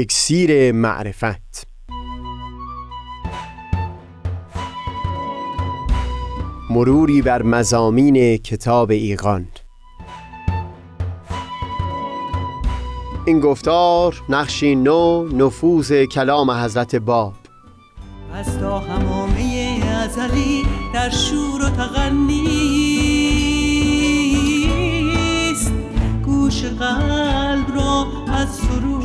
اکسیر معرفت. مروری بر مزامین کتاب ایقان این گفتار نقشی نو نفوذ کلام حضرت باب. از تا همامه ازلی در شور و تغنیست گوش قلب را از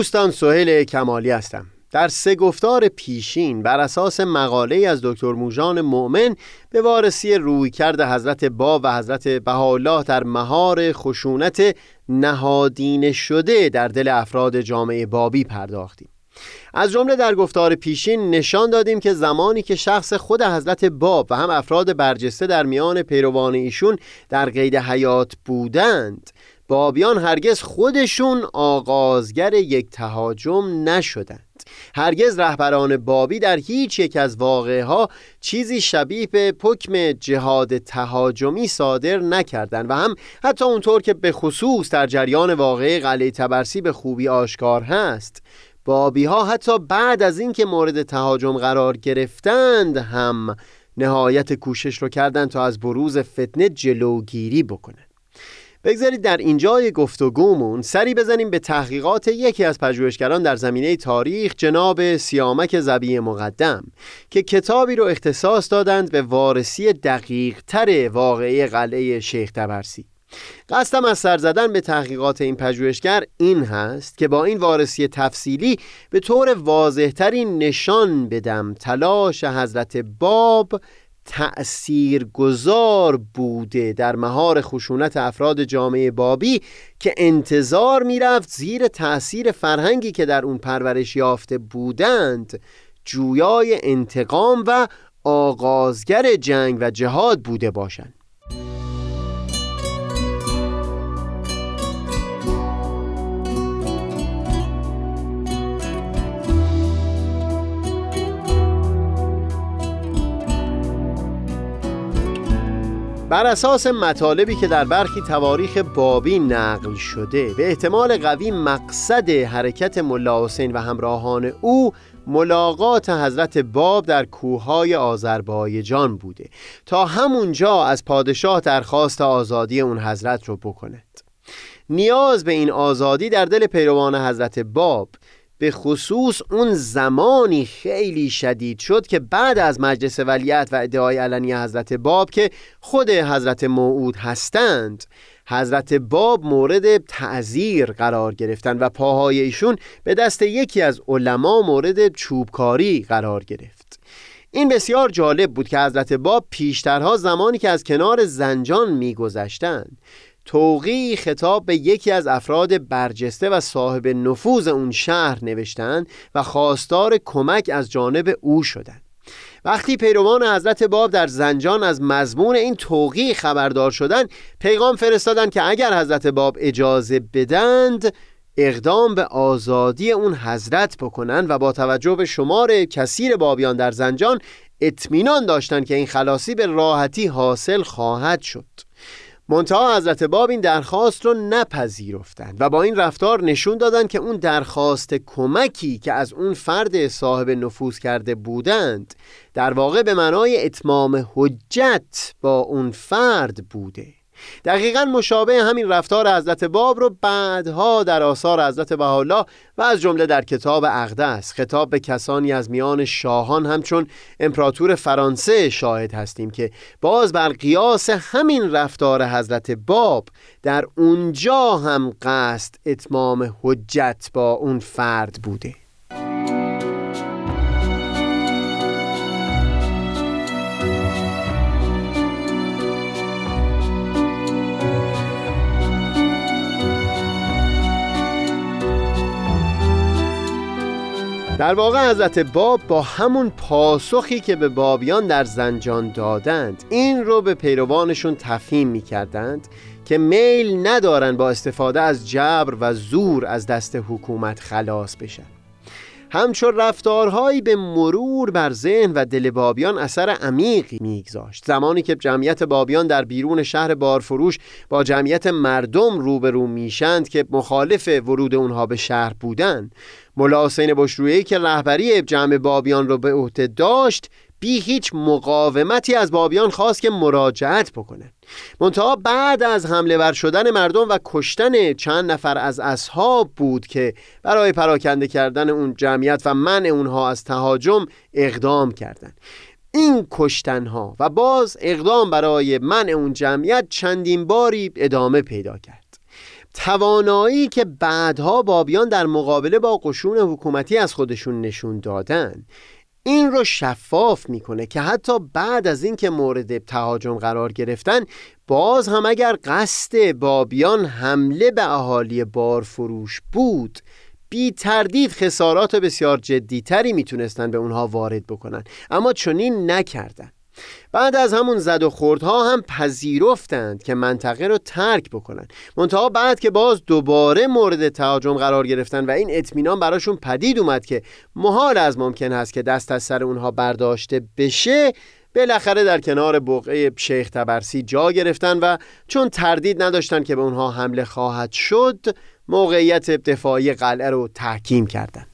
دوستان سهیل کمالی هستم. در سه گفتار پیشین بر اساس مقاله از دکتر موژان مؤمن به وارسی رویکرد حضرت باب و حضرت بهاءالله در مهار خشونت نهادینه شده در دل افراد جامعه بابی پرداختیم. از جمله در گفتار پیشین نشان دادیم که زمانی که شخص خود حضرت باب و هم افراد برجسته در میان پیروان ایشون در قید حیات بودند بابیان هرگز خودشون آغازگر یک تهاجم نشدند. هرگز رهبران بابی در هیچ یک از واقعه ها چیزی شبیه به حکم جهاد تهاجمی صادر نکردند و هم حتی اونطور که به خصوص در جریان واقعه قلعه تبرسی به خوبی آشکار هست بابی ها حتی بعد از اینکه مورد تهاجم قرار گرفتند هم نهایت کوشش رو کردند تا از بروز فتنه جلوگیری بکنند. بگذارید در اینجای گفتگومون سری بزنیم به تحقیقات یکی از پژوهشگران در زمینه تاریخ جناب سیامک زبی مقدم که کتابی رو اختصاص دادند به وارسی دقیق تر واقعی قلعه شیخ تبرسی. قصدم از سر زدن به تحقیقات این پژوهشگر این هست که با این وارسی تفصیلی به طور واضحتری نشان بدم تلاش حضرت باب تأثیر گذار بوده در مهار خشونت افراد جامعه بابی که انتظار می‌رفت زیر تأثیر فرهنگی که در اون پرورش یافته بودند جویای انتقام و آغازگر جنگ و جهاد بوده باشند. بر اساس مطالبی که در برخی تواریخ بابی نقل شده به احتمال قوی مقصد حرکت ملا حسین و همراهان او ملاقات حضرت باب در کوههای آذربایجان بوده تا همونجا از پادشاه درخواست آزادی اون حضرت رو بکند. نیاز به این آزادی در دل پیروان حضرت باب به خصوص اون زمانی خیلی شدید شد که بعد از مجلس ولیت و ادعای علنی حضرت باب که خود حضرت موعود هستند حضرت باب مورد تعذیر قرار گرفتند و پاهای ایشون به دست یکی از علما مورد چوبکاری قرار گرفت. این بسیار جالب بود که حضرت باب پیشترها زمانی که از کنار زنجان میگذشتند. توقی خطاب به یکی از افراد برجسته و صاحب نفوذ اون شهر نوشتند و خواستار کمک از جانب او شدند. وقتی پیروان حضرت باب در زنجان از مضمون این توقی خبردار شدند پیغام فرستادند که اگر حضرت باب اجازه بدند اقدام به آزادی اون حضرت بکنند و با توجه به شمار کثیر بابیان در زنجان اطمینان داشتند که این خلاصی به راحتی حاصل خواهد شد. منتها حضرت باب این درخواست رو نپذیرفتند و با این رفتار نشون دادند که اون درخواست کمکی که از اون فرد صاحب نفوذ کرده بودند در واقع به معنای اتمام حجت با اون فرد بوده. دقیقا مشابه همین رفتار حضرت باب رو بعدها در آثار حضرت بهاءالله و از جمله در کتاب اقدس خطاب به کسانی از میان شاهان همچون امپراتور فرانسه شاهد هستیم که باز بر قیاس همین رفتار حضرت باب در اونجا هم قصد اتمام حجت با اون فرد بوده. در واقع حضرت باب با همون پاسخی که به بابیان در زنجان دادند این رو به پیروانشون تفهیم می کردند که میل ندارن با استفاده از جبر و زور از دست حکومت خلاص بشن. همچون رفتارهایی به مرور بر ذهن و دل بابیان اثر عمیقی میگذاشت. زمانی که جمعیت بابیان در بیرون شهر بارفروش با جمعیت مردم روبرو میشند که مخالف ورود اونها به شهر بودند ملا حسین که رهبری جمع بابیان رو به عهده داشت بی هیچ مقاومتی از بابیان خواست که مراجعت بکنه منتها بعد از حمله ور شدن مردم و کشتن چند نفر از اصحاب بود که برای پراکنده کردن اون جمعیت و منع اونها از تهاجم اقدام کردند. این کشتنها و باز اقدام برای منع اون جمعیت چندین باری ادامه پیدا کرد توانایی که بعدها بابیان در مقابله با قشون حکومتی از خودشون نشون دادن این رو شفاف می‌کنه که حتی بعد از اینکه مورد تهاجم قرار گرفتن باز هم اگر قصد بابیان حمله به اهالی بارفروش بود بی تردید خسارات بسیار جدیتری می‌تونستن به اونها وارد بکنن. اما چنین نکردن. بعد از همون زد و خوردها هم پذیرفتند که منطقه رو ترک بکنن منتها بعد که باز دوباره مورد تهاجم قرار گرفتن و این اطمینان براشون پدید اومد که محال از ممکن هست که دست از سر اونها برداشته بشه بالاخره در کنار بقعه شیخ تبرسی جا گرفتن و چون تردید نداشتن که به اونها حمله خواهد شد موقعیت دفاعی قلعه رو تحکیم کردند.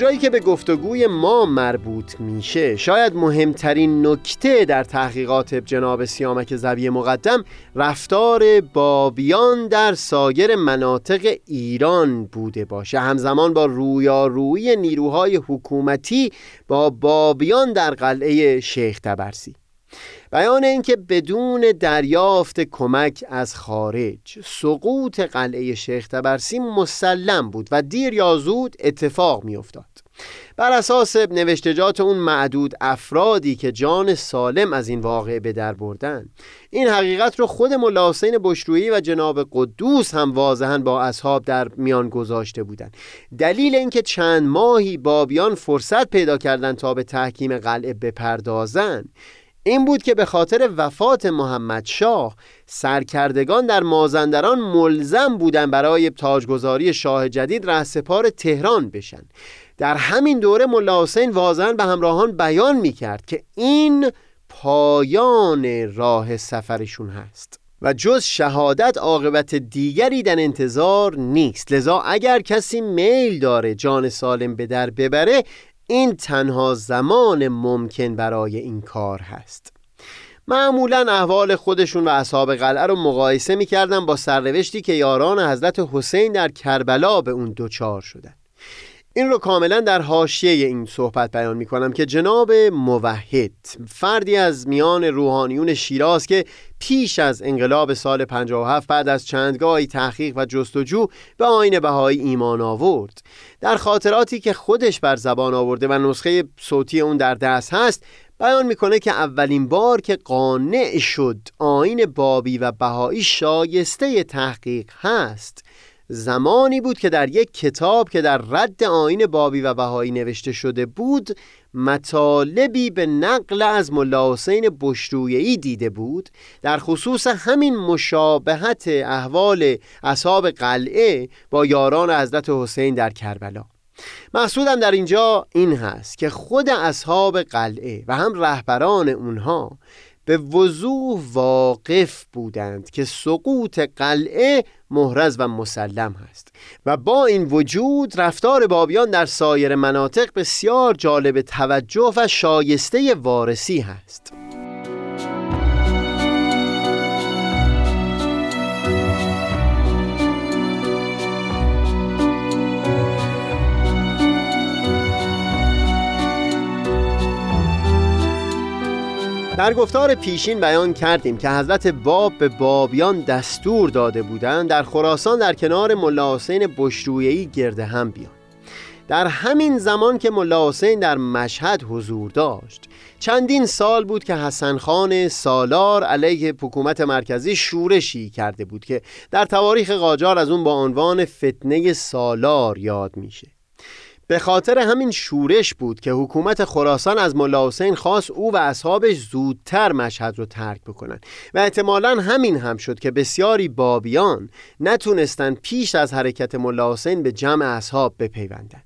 اونجایی که به گفتگوی ما مربوط میشه شاید مهمترین نکته در تحقیقات جناب سیامک زوی مقدم رفتار بابیان در سایر مناطق ایران بوده باشه. همزمان با رویارویی نیروهای حکومتی با بابیان در قلعه شیخ تبرسی. بیان اینکه بدون دریافت کمک از خارج سقوط قلعه شیخ تبرسی مسلم بود و دیر یا زود اتفاق میافتاد. بر اساس نوشتجات اون معدود افرادی که جان سالم از این واقعه به در بردن این حقیقت رو خود ملا حسین بشرویی و جناب قدوس هم واضحا با اصحاب در میان گذاشته بودند. دلیل اینکه چند ماهی بابیان فرصت پیدا کردند تا به تحکیم قلعه بپردازند این بود که به خاطر وفات محمد شاه سرکردگان در مازندران ملزم بودن برای تاجگذاری شاه جدید رهسپار تهران بشن. در همین دوره ملا حسین به همراهان بیان می کرد که این پایان راه سفرشون هست و جز شهادت عاقبت دیگری در انتظار نیست. لذا اگر کسی میل داره جان سالم به در ببره این تنها زمان ممکن برای این کار هست. معمولا احوال خودشون و اصحاب قلعه رو مقایسه می‌کردن با سرنوشتی که یاران حضرت حسین در کربلا به اون دوچار شدن. این رو کاملا در حاشیه این صحبت بیان می کنم که جناب موحد فردی از میان روحانیون شیراز که پیش از انقلاب سال 57 بعد از چندگاهی تحقیق و جستجو به آین بهایی ایمان آورد. در خاطراتی که خودش بر زبان آورده و نسخه صوتی اون در دست هست بیان می‌کنه که اولین بار که قانع شد آین بابی و بهایی شایسته تحقیق هست. زمانی بود که در یک کتاب که در رد آین بابی و بهایی نوشته شده بود مطالبی به نقل از ملا حسین بشرویهی دیده بود. در خصوص همین مشابهت احوال اصحاب قلعه با یاران حضرت حسین در کربلا. محصودم در اینجا این هست که خود اصحاب قلعه و هم رهبران اونها به وضوح واقف بودند که سقوط قلعه محرز و مسلم هست و با این وجود رفتار بابیان در سایر مناطق بسیار جالب توجه و شایسته وارسی هست. در گفتار پیشین بیان کردیم که حضرت باب به بابیان دستور داده بودند در خراسان در کنار ملا حسین بشرویهی گرده هم بیان. در همین زمان که ملا حسین در مشهد حضور داشت چندین سال بود که حسن خان سالار علیه حکومت مرکزی شورشی کرده بود که در تواریخ قاجار از اون با عنوان فتنه سالار یاد میشه. به خاطر همین شورش بود که حکومت خراسان از ملا حسین خواست او و اصحابش زودتر مشهد رو ترک بکنن. و احتمالا همین هم شد که بسیاری بابیان نتونستن پیش از حرکت ملا حسین به جمع اصحاب بپیوندن.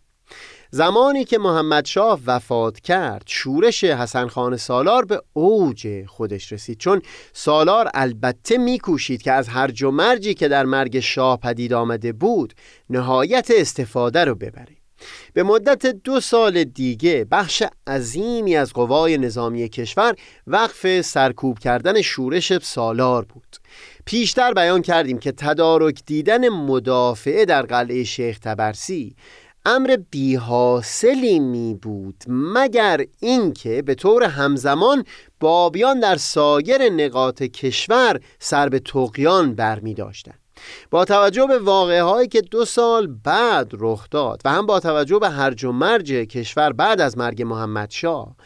زمانی که محمد شاه وفات کرد شورش حسن خان سالار به اوج خودش رسید. چون سالار البته میکوشید که از هرج و مرجی که در مرگ شاه پدید آمده بود نهایت استفاده رو ببره به مدت دو سال دیگه بخش عظیمی از قوای نظامی کشور وقف سرکوب کردن شورش سالار بود پیشتر بیان کردیم که تدارک دیدن مدافعه در قلعه شیخ تبرسی امر بیحاصلی می بود مگر اینکه به طور همزمان بابیان در سایر نقاط کشور سر به تقیان برمی داشتن. با توجه به واقعه هایی که دو سال بعد رخ داد و هم با توجه به هرج و مرج کشور بعد از مرگ محمد شاه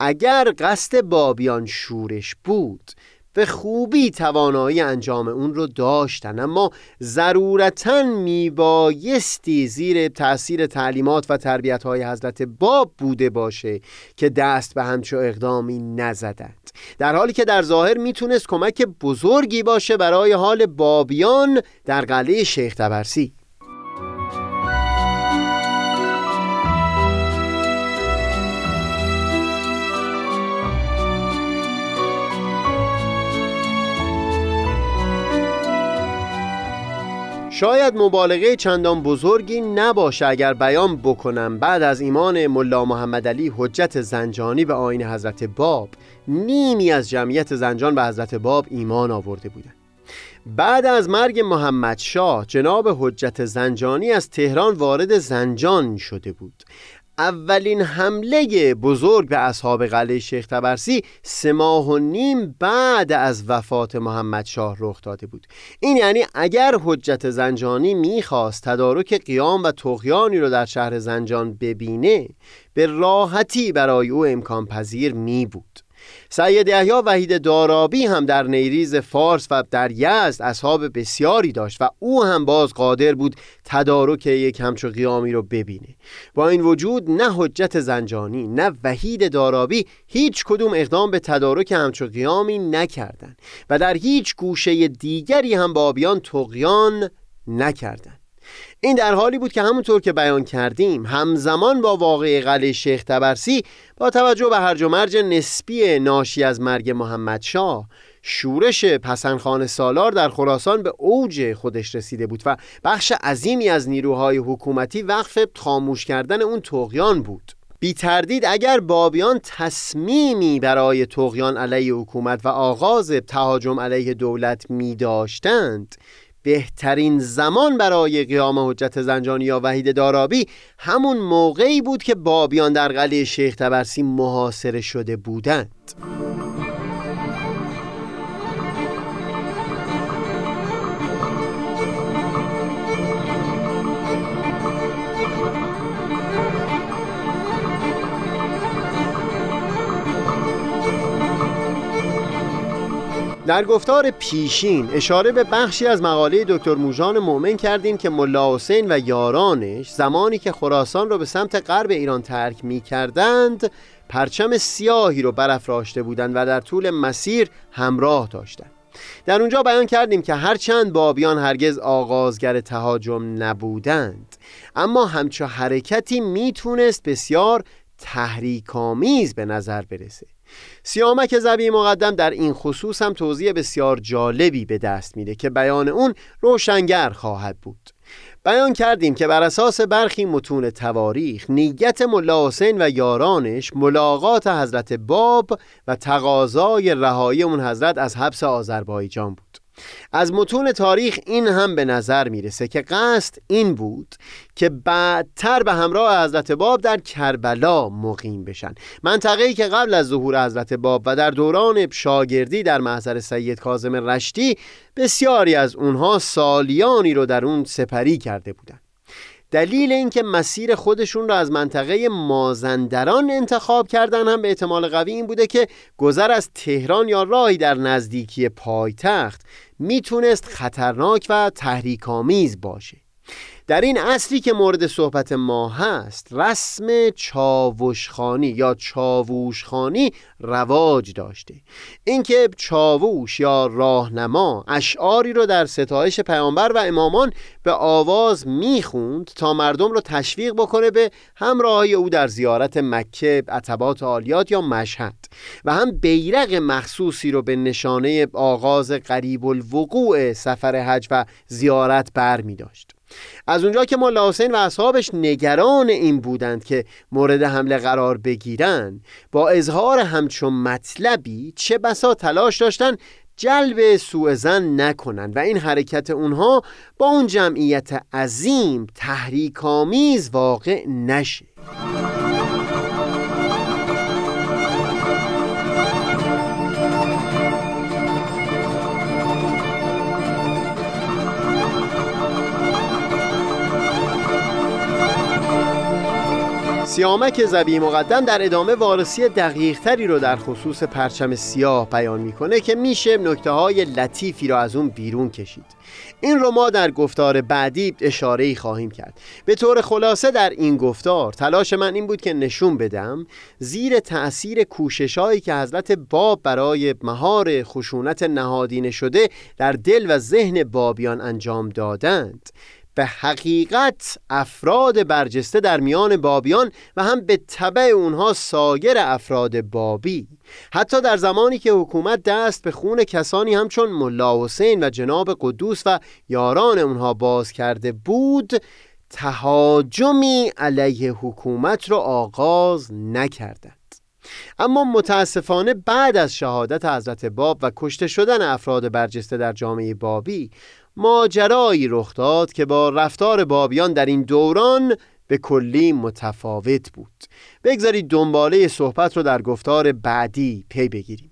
اگر قصد بابیان شورش بود به خوبی توانایی انجام اون رو داشتن. اما ضرورتا میبایستی زیر تاثیر تعلیمات و تربیت های حضرت باب بوده باشه که دست به همچو اقدامی نزدند. در حالی که در ظاهر می‌تونست کمک بزرگی باشه برای حال بابیان در قلعه شیخ تبرسی. شاید مبالغه چندان بزرگی نباشه اگر بیان بکنم. بعد از ایمان ملا محمد علی حجت زنجانی به آین حضرت باب. نیمی از جمعیت زنجان به حضرت باب ایمان آورده بودند. بعد از مرگ محمد شاه جناب حجت زنجانی از تهران وارد زنجان شده بود. اولین حمله بزرگ به اصحاب قلعه شیخ تبرسی سه ماه و نیم بعد از وفات محمد شاه رخ داده بود. این یعنی اگر حجت زنجانی می‌خواست تدارک قیام و تقیانی رو در شهر زنجان ببینه به راحتی برای او امکان پذیر می بود سید یحیی وحید دارابی هم در نیریز فارس و در یزد اصحاب بسیاری داشت و او هم باز قادر بود تدارک یک همچو قیامی رو ببینه. با این وجود نه حجت زنجانی نه وحید دارابی هیچ کدوم اقدام به تدارک همچو قیامی نکردند و در هیچ گوشه دیگری هم بابیان تقیان نکردند. این در حالی بود که همونطور که بیان کردیم همزمان با واقع قلعه شیخ تبرسی با توجه به هرج و مرج نسبی ناشی از مرگ محمد شاه شورش پسنخان سالار در خراسان به اوج خودش رسیده بود و بخش عظیمی از نیروهای حکومتی وقف خاموش کردن اون تقیان بود. بی تردید اگر بابیان تصمیمی برای تقیان علیه حکومت و آغاز تهاجم علیه دولت می داشتند بهترین زمان برای قیام حجت زنجانی یا وحید دارابی همون موقعی بود که بابیان در قلعه شیخ تبرسی محاصره شده بودند. در گفتار پیشین اشاره به بخشی از مقاله دکتر موژان مؤمن کردیم که ملا حسین و یارانش زمانی که خراسان را به سمت غرب ایران ترک می کردند پرچم سیاهی رو برافراشته بودند و در طول مسیر همراه داشتند. در اونجا بیان کردیم که هرچند بابیان هرگز آغازگر تهاجم نبودند اما همچو حرکتی می‌تونست بسیار تحریکامیز به نظر برسه. سیامک زبی مقدم در این خصوص هم توضیح بسیار جالبی به دست میده که بیان اون روشنگر خواهد بود. بیان کردیم که بر اساس برخی متون تواریخ نیت ملا و یارانش ملاقات حضرت باب و تقاضای رهایی اون حضرت از حبس آذربایجان بود. از متون تاریخ این هم به نظر می‌رسه که قصد این بود که بعدتر به همراه حضرت باب در کربلا مقیم بشن. منطقه‌ای که قبل از ظهور حضرت باب و در دوران شاگردی در محضر سید کاظم رشتی بسیاری از اونها سالیانی رو در اون سپری کرده بودند دلیل اینکه مسیر خودشون را از منطقه مازندران انتخاب کردن هم به احتمال قوی این بوده که گذر از تهران یا راهی در نزدیکی پایتخت می‌تونست خطرناک و تحریکامیز باشه. در این اصلی که مورد صحبت ما هست رسم چاوشخانی یا چاووشخانی رواج داشته. اینکه چاووش یا راهنما اشعاری رو در ستایش پیامبر و امامان به آواز می‌خوند تا مردم رو تشویق بکنه به همراهی او در زیارت مکه عتبات عالیات یا مشهد. و هم بیرق مخصوصی رو به نشانه آغاز قریب الوقوع سفر حج و زیارت بر می داشت از اونجا که ملا حسین و اصحابش نگران این بودند که مورد حمله قرار بگیرن با اظهار همچون مطلبی چه بسا تلاش داشتن جلب سوء زن نکنن و این حرکت اونها با اون جمعیت عظیم تحریکامیز واقع نشه. سیامک زبی مقدم در ادامه وارسی دقیق تری رو در خصوص پرچم سیاه بیان می‌کنه که میشه نکته های لطیفی را از اون بیرون کشید. این رو ما در گفتار بعدی اشاره ای خواهیم کرد. به طور خلاصه در این گفتار تلاش من این بود که نشون بدم زیر تأثیر کوششهایی که حضرت باب برای مهار خشونت نهادینه شده در دل و ذهن بابیان انجام دادند. به حقیقت افراد برجسته در میان بابیان و هم به طبع اونها سایر افراد بابی. حتی در زمانی که حکومت دست به خون کسانی همچون ملا حسین و جناب قدوس و یاران اونها باز کرده بود تهاجمی علیه حکومت را آغاز نکردند. اما متاسفانه بعد از شهادت حضرت باب و کشته شدن افراد برجسته در جامعه بابی ماجرایی رخ داد که با رفتار بابیان در این دوران به کلی متفاوت بود. بگذارید دنباله صحبت رو در گفتار بعدی پی بگیریم.